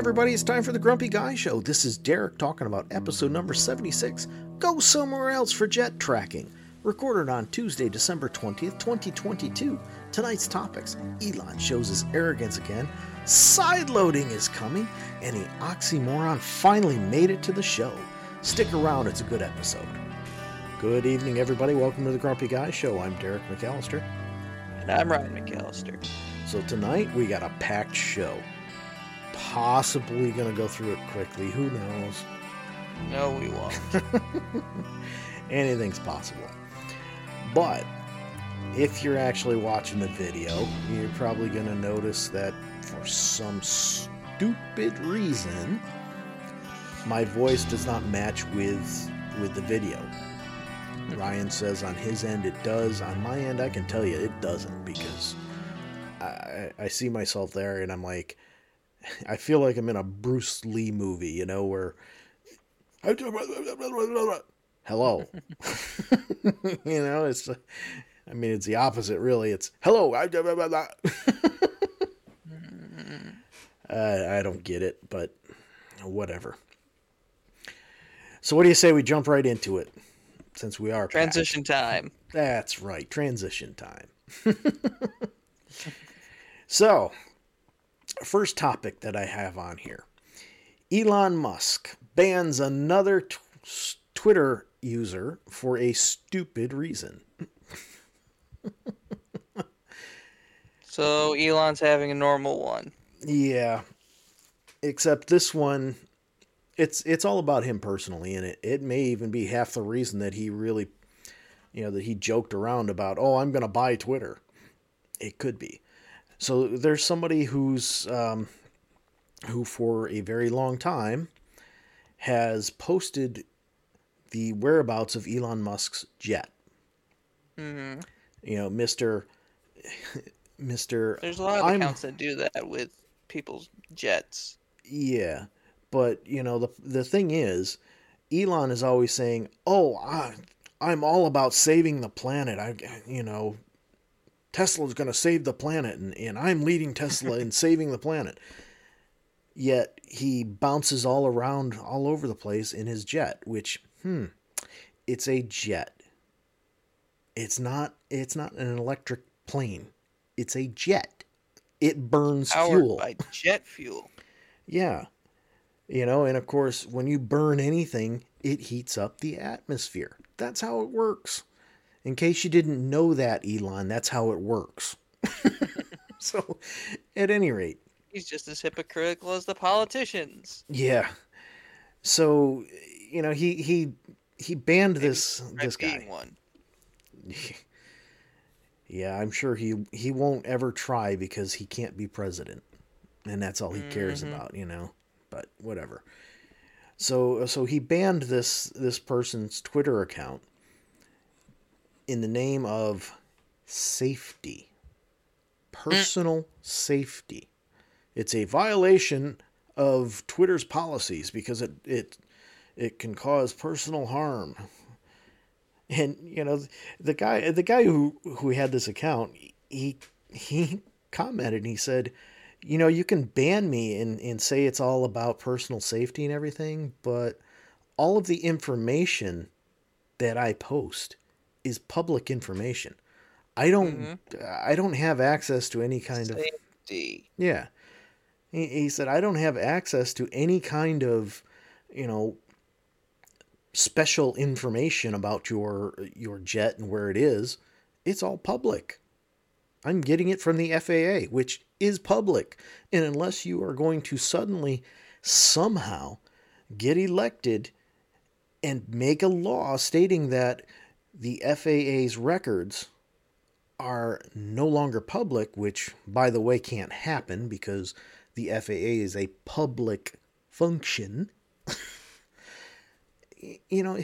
everybody. It's time for the Grumpy Guy Show. This is Derek talking about episode number 76 Go Somewhere Else for Jet Tracking. Recorded on Tuesday, December 20th, 2022. Tonight's topics Elon shows his arrogance again, sideloading is coming, and the oxymoron finally made it to the show. Stick around, it's a good episode. Good evening, everybody. Welcome to the Grumpy Guy Show. I'm Derek McAllister. And I'm Ryan McAllister. So tonight we got a packed show. Possibly going to go through it quickly. Who knows? No, we won't. Anything's possible. But if you're actually watching the video, you're probably going to notice that for some stupid reason, my voice does not match with with the video. Ryan says on his end it does. On my end, I can tell you it doesn't because I, I see myself there and I'm like, I feel like I'm in a Bruce Lee movie, you know, where hello, you know, it's. I mean, it's the opposite, really. It's hello. I, I don't get it, but whatever. So, what do you say we jump right into it? Since we are transition packed. time. That's right, transition time. so, first topic that I have on here Elon Musk bans another t- Twitter user for a stupid reason. so, Elon's having a normal one. Yeah. Except this one it's it's all about him personally and it it may even be half the reason that he really you know that he joked around about, "Oh, I'm going to buy Twitter." It could be. So there's somebody who's um, who for a very long time has posted the whereabouts of Elon Musk's jet. Mm-hmm. You know, Mister Mister. There's a lot of I'm, accounts that do that with people's jets. Yeah, but you know the the thing is, Elon is always saying, "Oh, I, I'm all about saving the planet. I, you know, Tesla's going to save the planet, and, and I'm leading Tesla in saving the planet. Yet he bounces all around, all over the place in his jet, which, hmm, it's a jet. It's not. It's not an electric plane. It's a jet. It burns Powered fuel by jet fuel. yeah, you know, and of course, when you burn anything, it heats up the atmosphere. That's how it works. In case you didn't know that, Elon, that's how it works. so, at any rate, he's just as hypocritical as the politicians. Yeah. So, you know, he he he banned Maybe this this guy. One. yeah, I'm sure he he won't ever try because he can't be president, and that's all he cares mm-hmm. about, you know. But whatever. So so he banned this this person's Twitter account in the name of safety, personal safety. It's a violation of Twitter's policies because it it it can cause personal harm. And you know the guy the guy who who had this account he he commented and he said, you know, you can ban me and, and say it's all about personal safety and everything, but all of the information that I post is public information. I don't mm-hmm. I don't have access to any kind Safety. of Yeah. He, he said I don't have access to any kind of, you know, special information about your your jet and where it is. It's all public. I'm getting it from the FAA, which is public. And unless you are going to suddenly somehow get elected and make a law stating that the FAA's records are no longer public, which, by the way, can't happen because the FAA is a public function. you know,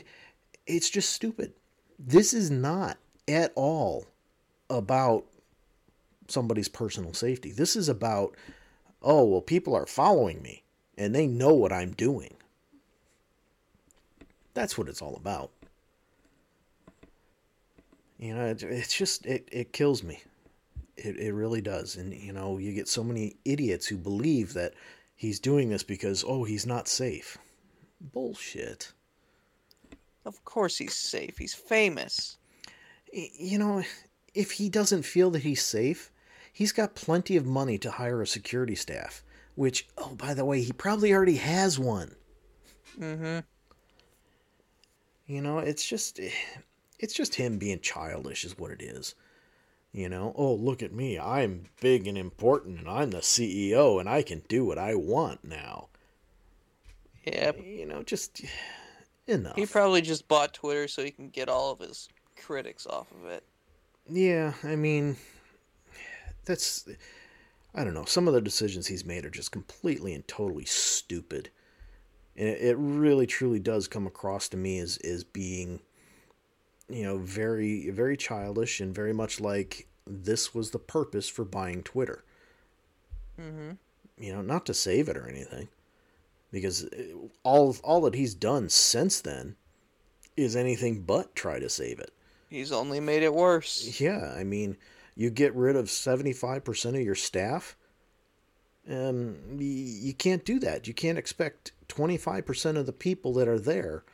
it's just stupid. This is not at all about somebody's personal safety. This is about, oh, well, people are following me and they know what I'm doing. That's what it's all about. You know, it, it's just it, it kills me. It it really does. And you know, you get so many idiots who believe that he's doing this because oh he's not safe. Bullshit. Of course he's safe. He's famous. You know, if he doesn't feel that he's safe, he's got plenty of money to hire a security staff. Which, oh, by the way, he probably already has one. Mm-hmm. You know, it's just, it's just him being childish, is what it is. You know, oh, look at me. I'm big and important, and I'm the CEO, and I can do what I want now. Yeah. You know, just enough. He probably just bought Twitter so he can get all of his critics off of it. Yeah, I mean, that's. I don't know. Some of the decisions he's made are just completely and totally stupid. And it, it really, truly does come across to me as, as being, you know, very, very childish and very much like this was the purpose for buying Twitter. Mm-hmm. You know, not to save it or anything. Because all, all that he's done since then is anything but try to save it. He's only made it worse. Yeah, I mean, you get rid of 75% of your staff. Um, y- you can't do that. You can't expect 25% of the people that are there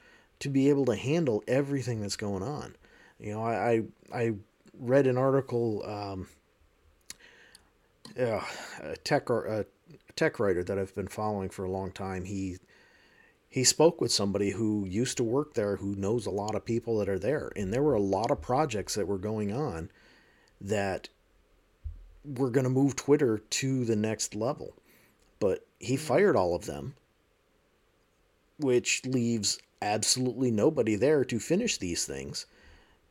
to be able to handle everything that's going on. You know, I I, I read an article, um, uh, a tech or a tech writer that I've been following for a long time. He he spoke with somebody who used to work there who knows a lot of people that are there and there were a lot of projects that were going on that were going to move twitter to the next level but he fired all of them which leaves absolutely nobody there to finish these things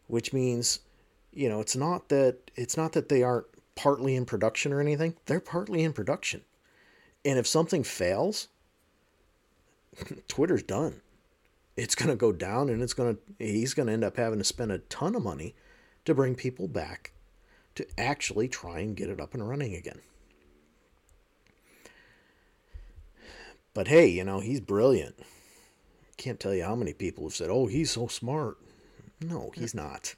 which means you know it's not that it's not that they aren't partly in production or anything they're partly in production and if something fails Twitter's done. It's going to go down and it's going to he's going to end up having to spend a ton of money to bring people back to actually try and get it up and running again. But hey, you know, he's brilliant. Can't tell you how many people have said, "Oh, he's so smart." No, he's not.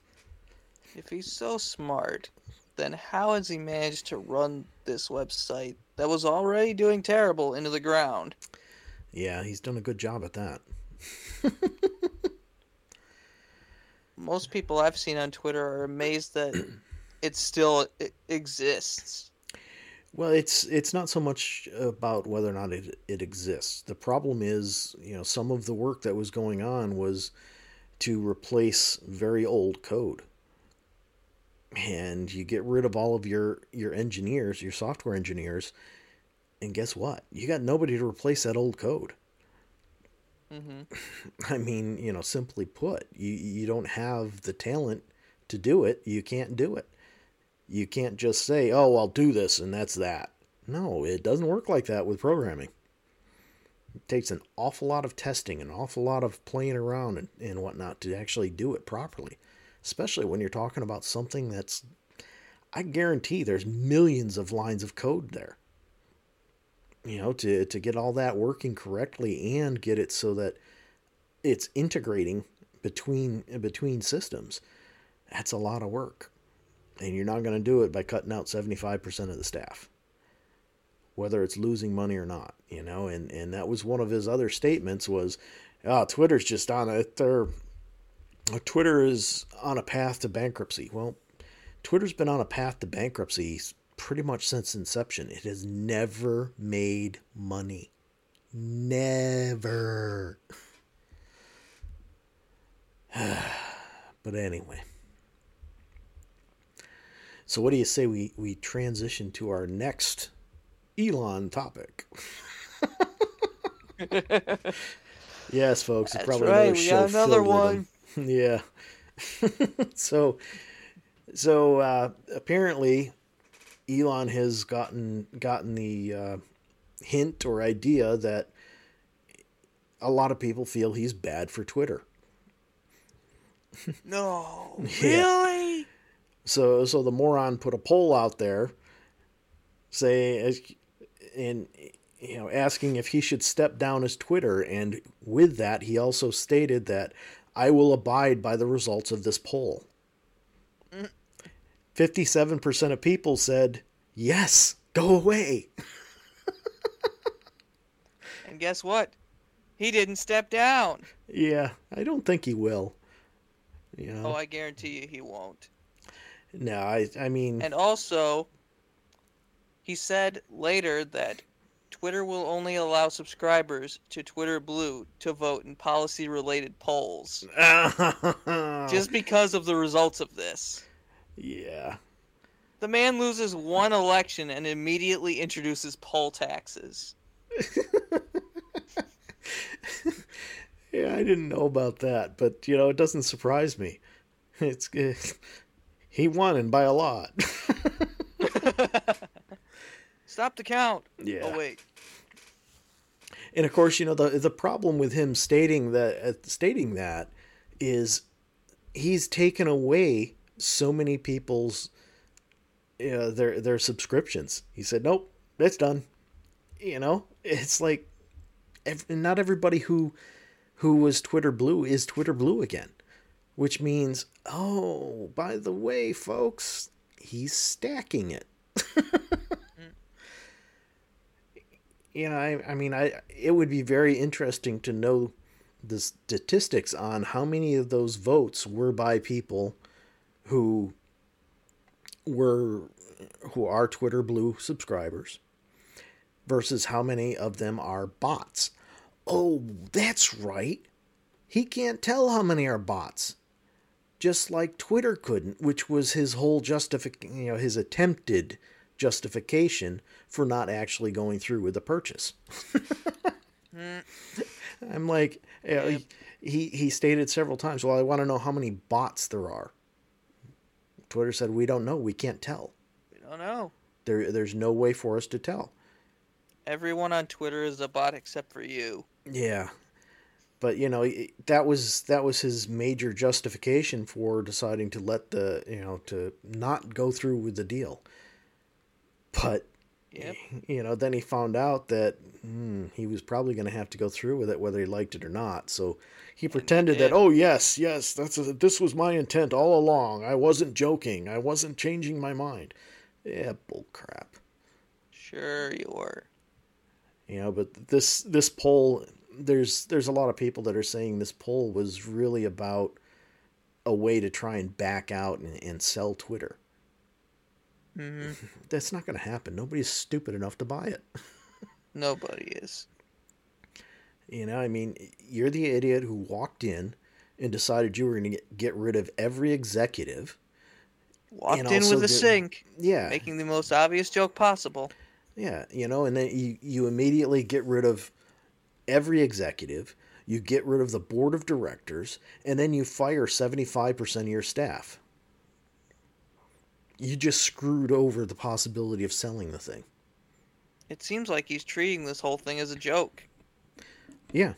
If he's so smart, then how has he managed to run this website that was already doing terrible into the ground? Yeah, he's done a good job at that. Most people I've seen on Twitter are amazed that it still exists. Well, it's it's not so much about whether or not it it exists. The problem is, you know, some of the work that was going on was to replace very old code. And you get rid of all of your your engineers, your software engineers, and guess what? You got nobody to replace that old code. Mm-hmm. I mean, you know, simply put, you you don't have the talent to do it. You can't do it. You can't just say, "Oh, I'll do this," and that's that. No, it doesn't work like that with programming. It takes an awful lot of testing, an awful lot of playing around and, and whatnot to actually do it properly. Especially when you're talking about something that's, I guarantee there's millions of lines of code there you know to to get all that working correctly and get it so that it's integrating between between systems that's a lot of work and you're not going to do it by cutting out 75% of the staff whether it's losing money or not you know and and that was one of his other statements was oh twitter's just on a they're twitter is on a path to bankruptcy well twitter's been on a path to bankruptcy pretty much since inception. It has never made money. Never. but anyway. So what do you say we, we transition to our next Elon topic? yes, folks. That's probably right. another We show got another one. yeah. so so uh, apparently Elon has gotten gotten the uh, hint or idea that a lot of people feel he's bad for Twitter. No, Yeah. really? So so the moron put a poll out there, say and you know asking if he should step down as Twitter, and with that he also stated that I will abide by the results of this poll. Fifty-seven percent of people said yes, go away. And guess what? He didn't step down. Yeah, I don't think he will. You know. Oh, I guarantee you he won't. No, I I mean And also, he said later that Twitter will only allow subscribers to Twitter Blue to vote in policy related polls just because of the results of this. Yeah. The man loses one election and immediately introduces poll taxes. Yeah, I didn't know about that, but you know, it doesn't surprise me. It's uh, he won and by a lot. Stop the count. Yeah. Oh wait. and of course, you know the the problem with him stating that uh, stating that is he's taken away so many people's uh, their their subscriptions. He said, "Nope, it's done." You know, it's like ev- not everybody who who was Twitter Blue is Twitter Blue again, which means, oh, by the way, folks, he's stacking it. you know, I, I mean, I it would be very interesting to know the statistics on how many of those votes were by people who were who are Twitter Blue subscribers versus how many of them are bots. Oh, that's right. He can't tell how many are bots. Just like Twitter couldn't, which was his whole justification, you know, his attempted justification for not actually going through with the purchase. I'm like, you know, Yep. he he stated several times, "Well, I want to know how many bots there are." Twitter said, "We don't know. We can't tell. We don't know. There, there's no way for us to tell." Everyone on Twitter is a bot except for you. Yeah, but you know that was that was his major justification for deciding to let the you know to not go through with the deal. But Yep. you know, then he found out that hmm, he was probably going to have to go through with it whether he liked it or not. So he pretended that, oh yes, yes, that's a, this was my intent all along. I wasn't joking. I wasn't changing my mind. Yeah, bull crap. Sure you were. You know, but this this poll, there's there's a lot of people that are saying this poll was really about a way to try and back out and, and sell Twitter. hmm That's not going to happen. Nobody's stupid enough to buy it. Nobody is. You know, I mean, you're the idiot who walked in and decided you were going to get, rid of every executive. Walked in with a sink, Yeah. making the most obvious joke possible. Yeah, you know, and then you, you immediately get rid of every executive, you get rid of the board of directors, and then you fire 75% of your staff. You just screwed over the possibility of selling the thing. It seems like he's treating this whole thing as a joke. Yeah.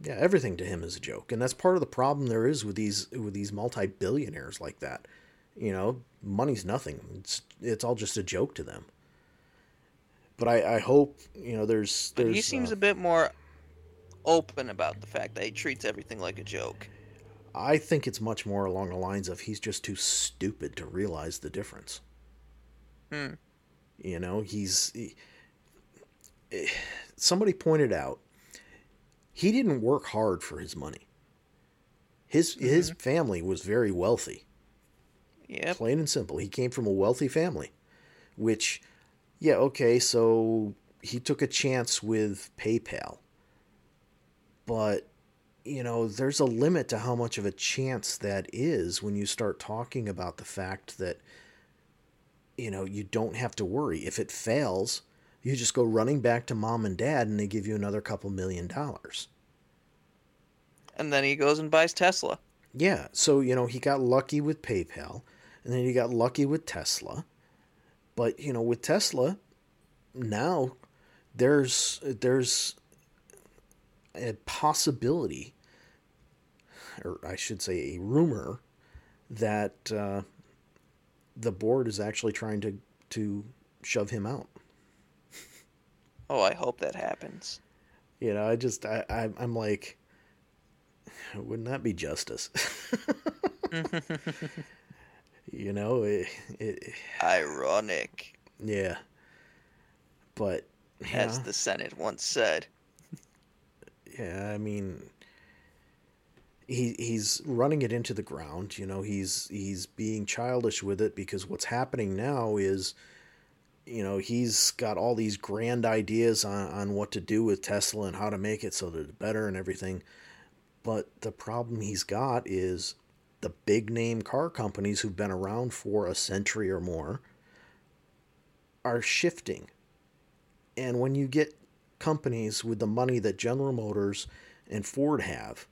Yeah, everything to him is a joke, and that's part of the problem there is with these with these multi-billionaires like that. You know, money's nothing. It's it's all just a joke to them. But I, I hope you know there's But he seems uh, a bit more open about the fact that he treats everything like a joke. I think it's much more along the lines of he's just too stupid to realize the difference. Hmm. You know, he's he, eh, somebody pointed out he didn't work hard for his money. His his family was very wealthy, Yep. plain and simple. He came from a wealthy family, which yeah, okay, so he took a chance with PayPal. But you know, there's a limit to how much of a chance that is when you start talking about the fact that you know, you don't have to worry. If it fails, you just go running back to mom and dad and they give you another couple million dollars. And then he goes and buys Tesla. Yeah, so you know, he got lucky with PayPal and then he got lucky with Tesla. But, you know, with Tesla, now there's there's a possibility or I should say a rumor that uh, the board is actually trying to to shove him out. Oh, I hope that happens. You know, I just I, I I'm like, wouldn't that be justice? you know, it, it, Ironic, yeah. But as yeah, the Senate once said. Yeah, I mean, he he's running it into the ground. You know, he's he's being childish with it because what's happening now is, you know, he's got all these grand ideas on on what to do with Tesla and how to make it so that it's better and everything. But the problem he's got is the big name car companies who've been around for a century or more are shifting. And when you get companies with the money that General Motors and Ford have,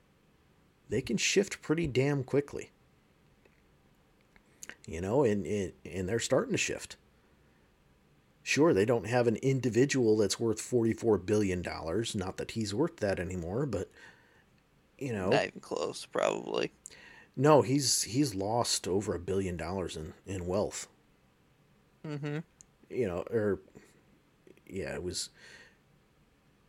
they can shift pretty damn quickly. You know, and, and they're starting to shift. Sure, they don't have an individual that's worth $44 billion. Not that he's worth that anymore, but, you know. Not even close, probably. No, he's he's lost over a billion dollars in, in wealth. Mm-hmm. You know, or yeah, it was.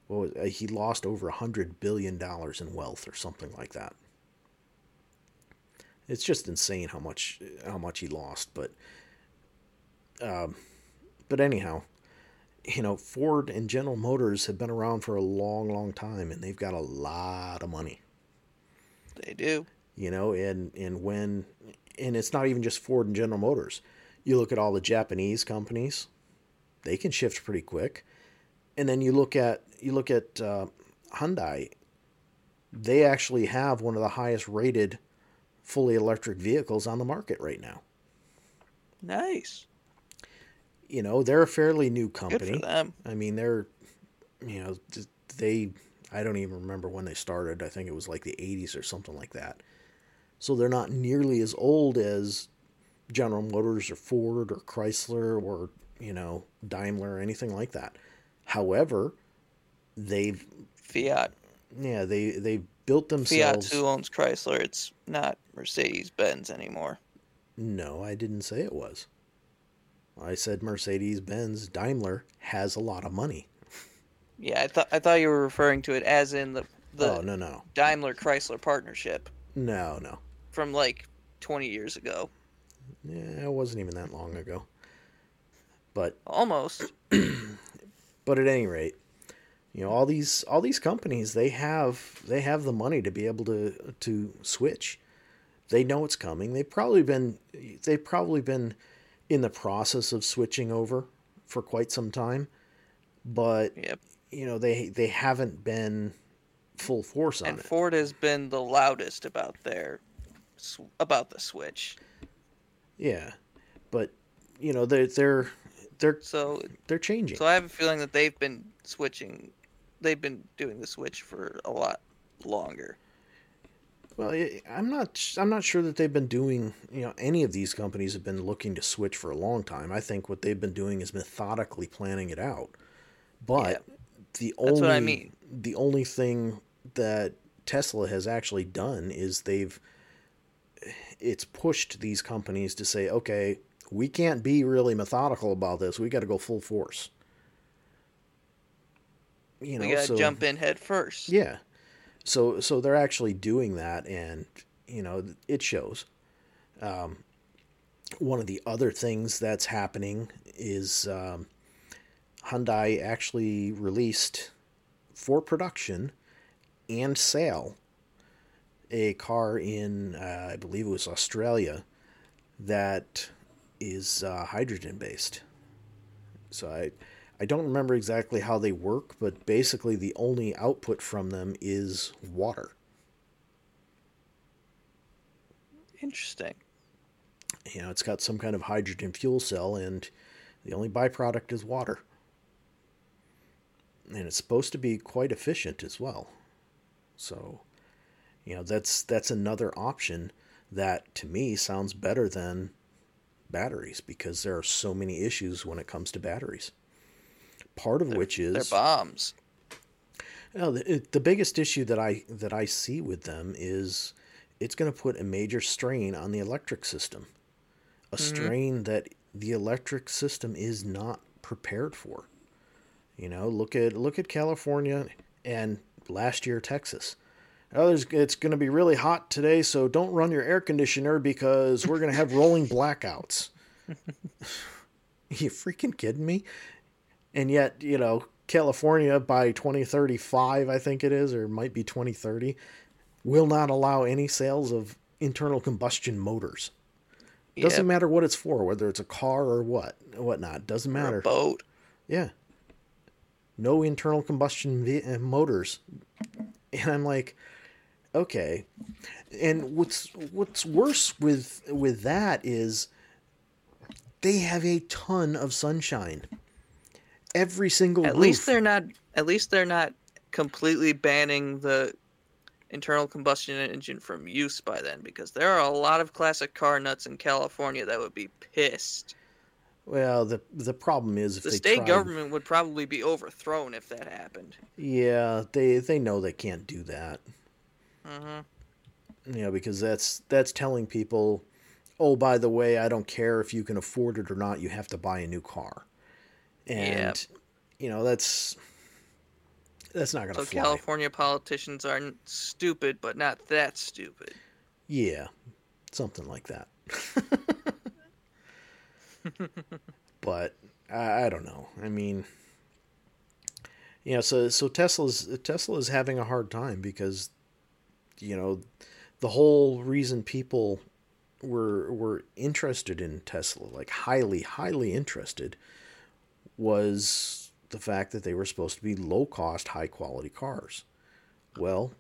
Well, he lost over a hundred billion dollars in wealth, or something like that. It's just insane how much how much he lost, but. Um, but anyhow, you know, Ford and General Motors have been around for a long, long time, and they've got a lot of money. They do you know, and and when and it's not even just Ford and General Motors. You look at all the Japanese companies; they can shift pretty quick. And then you look at you look at uh, Hyundai; they actually have one of the highest rated fully electric vehicles on the market right now. Nice. You know, they're a fairly new company. Good for them. I mean, they're you know they I don't even remember when they started. I think it was like the 80s or something like that so they're not nearly as old as General Motors or Ford or Chrysler or you know Daimler or anything like that. However, they've Fiat. Yeah, they they built themselves. Fiat who owns Chrysler. It's not Mercedes Benz anymore. No, I didn't say it was. I said Mercedes Benz Daimler has a lot of money. Yeah, I thought I thought you were referring to it as in the the oh, no, no. Daimler Chrysler partnership. No, no from like 20 years ago. Yeah, it wasn't even that long ago. But almost. but at any rate, you know, all these all these companies, they have they have the money to be able to to switch. They know it's coming. They've probably been they've probably been in the process of switching over for quite some time. But yep. you know, they they haven't been full force on and it. Ford has been the loudest about their about the Switch. Yeah, but you know they're they're they're so they're changing. So I have a feeling that they've been switching. They've been doing the Switch for a lot longer. Well, I'm not. I'm not sure that they've been doing. You know, any of these companies have been looking to switch for a long time. I think what they've been doing is methodically planning it out. But yeah, the only I mean. the only thing that Tesla has actually done is they've it's pushed these companies to say, okay, we can't be really methodical about this. We got to go full force. You know, we got to so, jump in head first. Yeah. So so they're actually doing that, and you know it shows. Um, one of the other things that's happening is um, Hyundai actually released for production and sale a car in, uh, I believe it was Australia, that is uh, hydrogen based. So I, I don't remember exactly how they work, but basically the only output from them is water. Interesting. You know, it's got some kind of hydrogen fuel cell, and the only byproduct is water. And it's supposed to be quite efficient as well. So you know, that's that's another option that to me sounds better than batteries because there are so many issues when it comes to batteries. Part of they're, which is they're bombs. You know, the, the biggest issue that I that I see with them is it's going to put a major strain on the electric system, a mm-hmm. strain that the electric system is not prepared for. You know, look at look at California and last year Texas oh, it's going to be really hot today, so don't run your air conditioner because we're going to have rolling blackouts. you freaking kidding me? And yet, you know, California by 2035, I think it is, or it might be 2030, will not allow any sales of internal combustion motors. Doesn't matter what it's for, whether it's a car or what, whatnot. Doesn't Or a matter. boat. Yeah. No internal combustion uh, motors. And I'm like, okay. And what's what's worse with with that is they have a ton of sunshine. Every single At roof. least they're not. At least they're not completely banning the internal combustion engine from use by then, because there are a lot of classic car nuts in California that would be pissed. well, the the problem is if The they state tried- government would probably be overthrown if that happened. Yeah, they they know they can't do that. Hmm you know because that's that's telling people oh by the way i don't care if you can afford it or not you have to buy a new car. And Yep. you know that's that's not gonna So fly. California politicians are stupid, but not that stupid. yeah something like that. But I, I don't know. I mean you know so so tesla's tesla is having a hard time because you know the whole reason people were were interested in Tesla, like highly, highly interested, was the fact that they were supposed to be low cost, high quality cars. Well,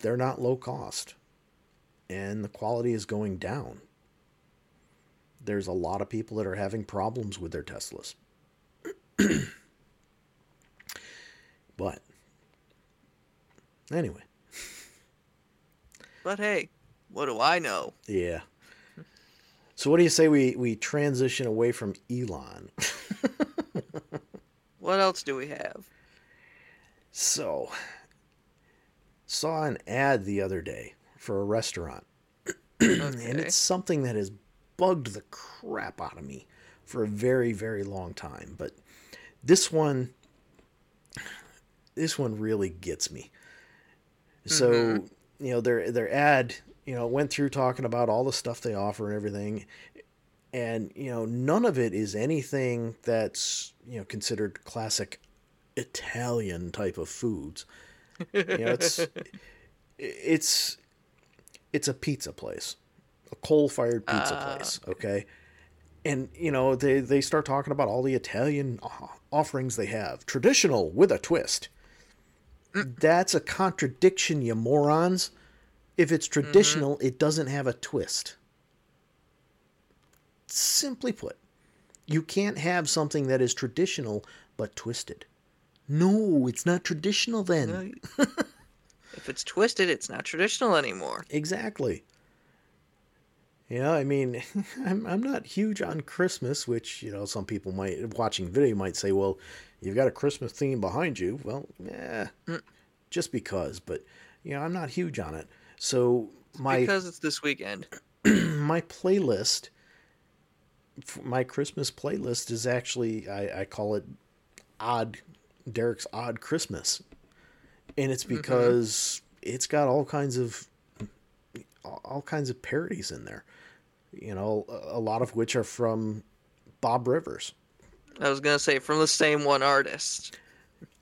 they're not low cost. And the quality is going down. There's a lot of people that are having problems with their Teslas. but anyway, But hey, what do I know? Yeah. So what do you say we we transition away from Elon? What else do we have? So saw an ad the other day for a restaurant. And it's something that has bugged the crap out of me for a very very long time, but this one this one really gets me. So, Mhm. You know, their their ad, you know, went through talking about all the stuff they offer and everything. And, you know, none of it is anything that's, you know, considered classic Italian type of foods. You know, it's it's it's a pizza place. A coal-fired pizza Ah. place, okay? And, you know, they they start talking about all the Italian offerings they have. Traditional with a twist. Mm. That's a contradiction, you morons. If it's mm-hmm. traditional, it doesn't have a twist. Simply put, you can't have something that is traditional but twisted. No, it's not traditional then. If it's twisted, it's not traditional anymore. Exactly. Yeah, I mean, I'm I'm not huge on Christmas, which you know some people might watching video might say, well, you've got a Christmas theme behind you. Well, yeah, mm. just because, but you know, I'm not huge on it. So my Because it's this weekend. my playlist, my Christmas playlist is actually I, I call it odd Derek's odd Christmas, and it's mm-hmm. because it's got all kinds of all kinds of parodies in there. You know, a lot of which are from Bob Rivers. I was gonna say from the same one artist.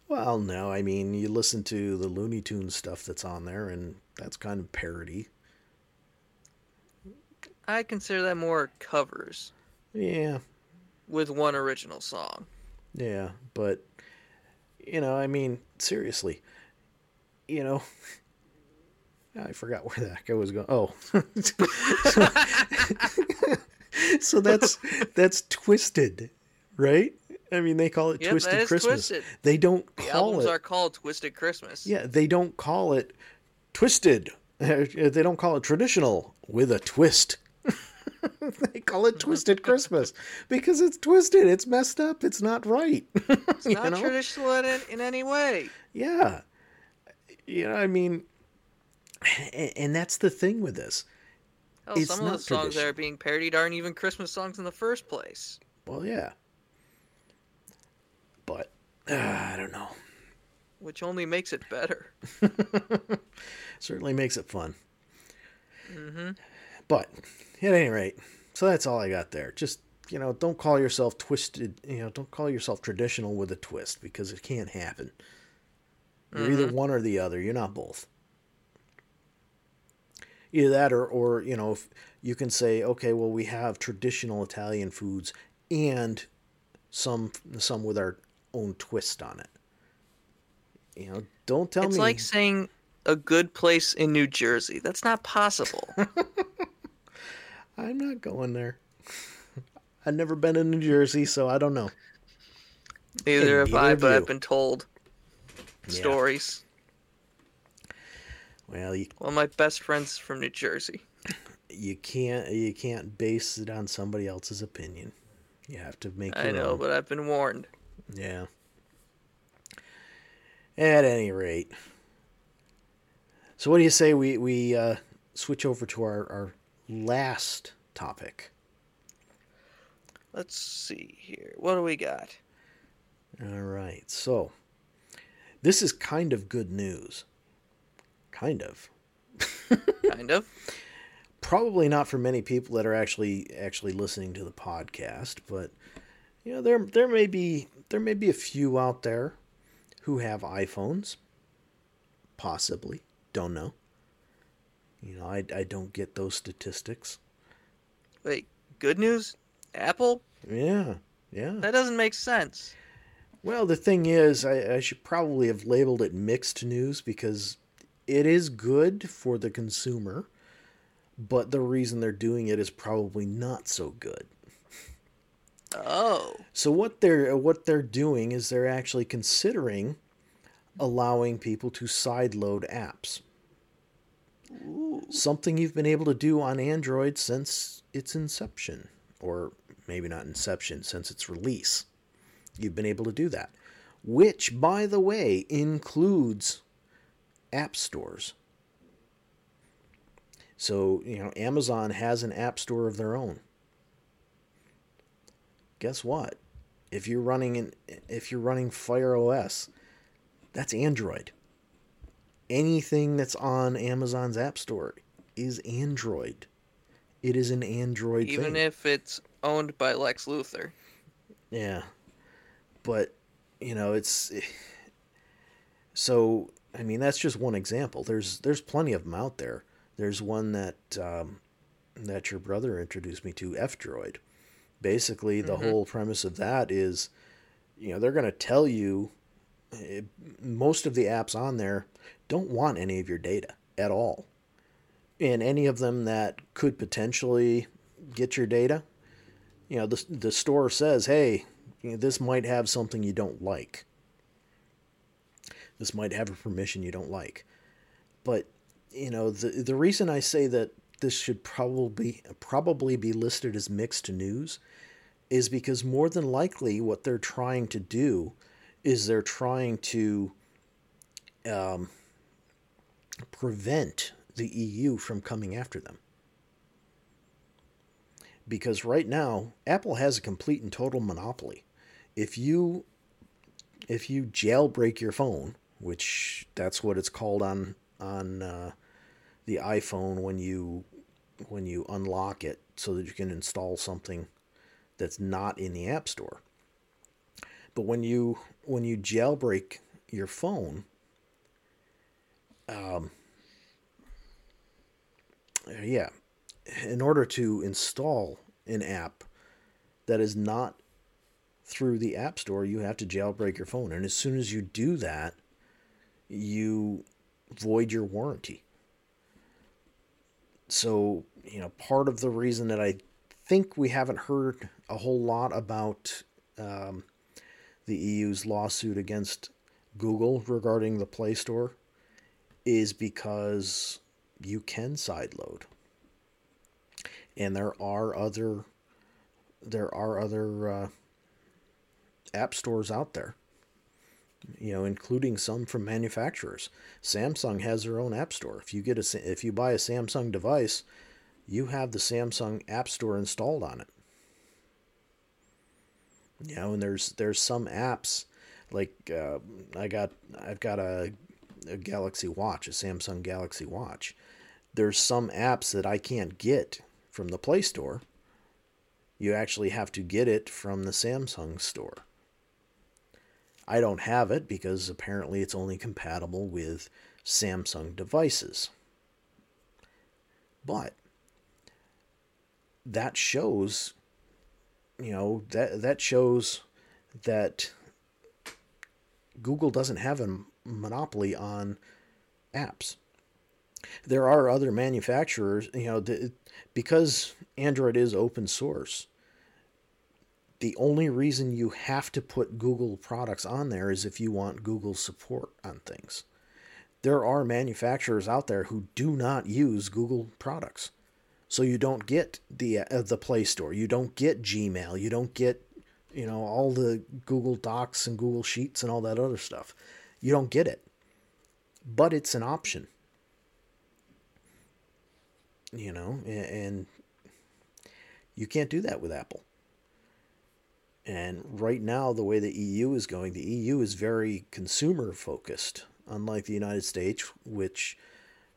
Well, no, I mean you listen to the Looney Tunes stuff that's on there, and that's kind of parody. I consider that more covers Yeah, with one original song. Yeah, but you know, I mean, seriously, you know, I forgot where the heck I was going. Oh, so that's that's twisted, right? I mean, they call it Yep, Twisted that is Christmas. Twisted. They don't The call albums it. are called Twisted Christmas. Yeah, they don't call it twisted. They don't call it traditional with a twist. they call it Twisted Christmas because it's twisted. It's messed up. It's not right. It's not know? traditional in, in any way. Yeah. You know, I mean, and, and that's the thing with this. Hell, It's some of the songs that are being parodied aren't even Christmas songs in the first place. Well, yeah. But uh, I don't know. Which only makes it better. Certainly makes it fun. hmm But at any rate, so that's all I got there. Just you know, don't call yourself twisted. You know, don't call yourself traditional with a twist because it can't happen. You're mm-hmm. either one or the other. You're not both. Either that, or or you know, if you can say, okay, well, we have traditional Italian foods and some some with our own twist on it. You know, don't tell it's me. It's like saying a good place in New Jersey. That's not possible. I'm not going there. I've never been in New Jersey, so I don't know. Neither have I, but I've been told yeah. stories. Well, you, well, my best friend's from New Jersey. You can't you can't base it on somebody else's opinion. You have to make. I know, own. but I've been warned. Yeah. At any rate, so what do you say we we uh, switch over to our our last topic? Let's see here. What do we got? All right. So, this is kind of good news. Kind of. kind of. Probably not for many people that are actually actually listening to the podcast, but you know there there may be there may be a few out there who have iPhones. Possibly, don't know. You know, I I don't get those statistics. Wait, good news? Apple? Yeah, yeah. That doesn't make sense. Well, the thing is, I, I should probably have labeled it mixed news because it is good for the consumer, but the reason they're doing it is probably not so good. Oh. So what they're what they're doing is they're actually considering allowing people to sideload apps. Ooh. Something you've been able to do on Android since its inception or maybe not inception since its release. You've been able to do that, which by the way includes app stores. So, you know, Amazon has an app store of their own. Guess what? If you're running in, if you're running Fire OS, that's Android. Anything that's on Amazon's App Store is Android. It is an Android Even thing. if it's owned by Lex Luthor. Yeah. But, you know, it's so I mean, that's just one example. There's there's plenty of them out there. There's one that um, that your brother introduced me to, F Droid. Basically, the mm-hmm. whole premise of that is, you know, they're going to tell you it, eh, most of the apps on there don't want any of your data at all. And any of them that could potentially get your data, you know, the, the store says, hey, you know, this might have something you don't like. This might have a permission you don't like. But, you know, the, the reason I say that this should probably probably be listed as mixed news is because more than likely what they're trying to do is they're trying to um, prevent the EU from coming after them. Because right now, Apple has a complete and total monopoly. If you if you jailbreak your phone, which that's what it's called on on uh, the iPhone when you when you unlock it so that you can install something that's not in the App Store. But when you when you jailbreak your phone, um, yeah, in order to install an app that is not through the App Store, you have to jailbreak your phone. And as soon as you do that, you void your warranty. So, you know, part of the reason that I think we haven't heard a whole lot about um, the EU's lawsuit against Google regarding the Play Store is because you can sideload. And there are other there are other uh, app stores out there you know, including some from manufacturers. Samsung has their own app store. If you get a if you buy a Samsung device, you have the Samsung App Store installed on it. You know, and there's there's some apps like uh, I got I've got a, a Galaxy Watch, a Samsung Galaxy Watch. There's some apps that I can't get from the Play Store You actually have to get it from the Samsung store. I don't have it because apparently it's only compatible with Samsung devices. But that shows you know that that shows that Google doesn't have a monopoly on apps. There are other manufacturers, you know, because Android is open source. The only reason you have to put Google products on there is if you want Google support on things. There are manufacturers out there who do not use Google products. So you don't get the uh, the Play Store, you don't get Gmail, you don't get you know all the Google Docs and Google Sheets and all that other stuff. You don't get it. But it's an option. You know, and you can't do that with Apple. And right now, the way the EU is going, the EU is very consumer focused, unlike the United States, which,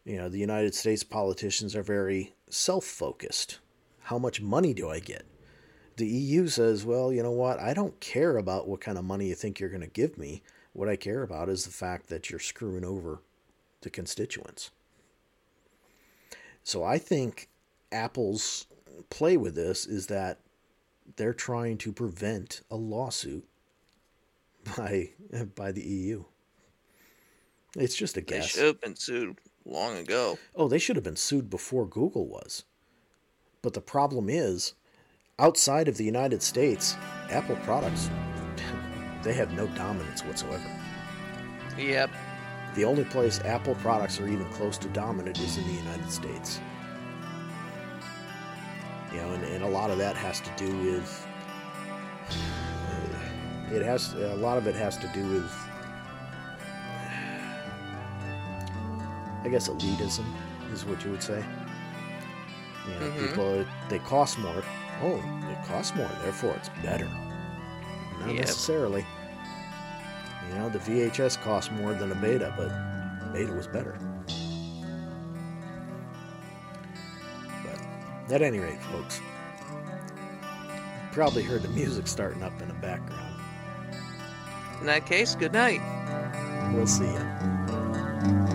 you know, the United States politicians are very self focused. How much money do I get? The EU says, well, you know what? I don't care about what kind of money you think you're going to give me. What I care about is the fact that you're screwing over the constituents. So I think Apple's play with this is that they're trying to prevent a lawsuit by by the EU. It's just a guess. They should have been sued long ago. Oh, they should have been sued before Google was. But the problem is, outside of the United States, Apple products they have no dominance whatsoever. Yep. The only place Apple products are even close to dominant is in the United States. You know, and, and a lot of that has to do with it has a lot of it has to do with I guess elitism is what you would say. You know, mm-hmm. people they cost more. Oh, it costs more, therefore it's better. Not yep. necessarily. You know, the VHS cost more than a beta, but beta was better. At any rate, folks, probably heard the music starting up in the background. In that case, good night. We'll see you.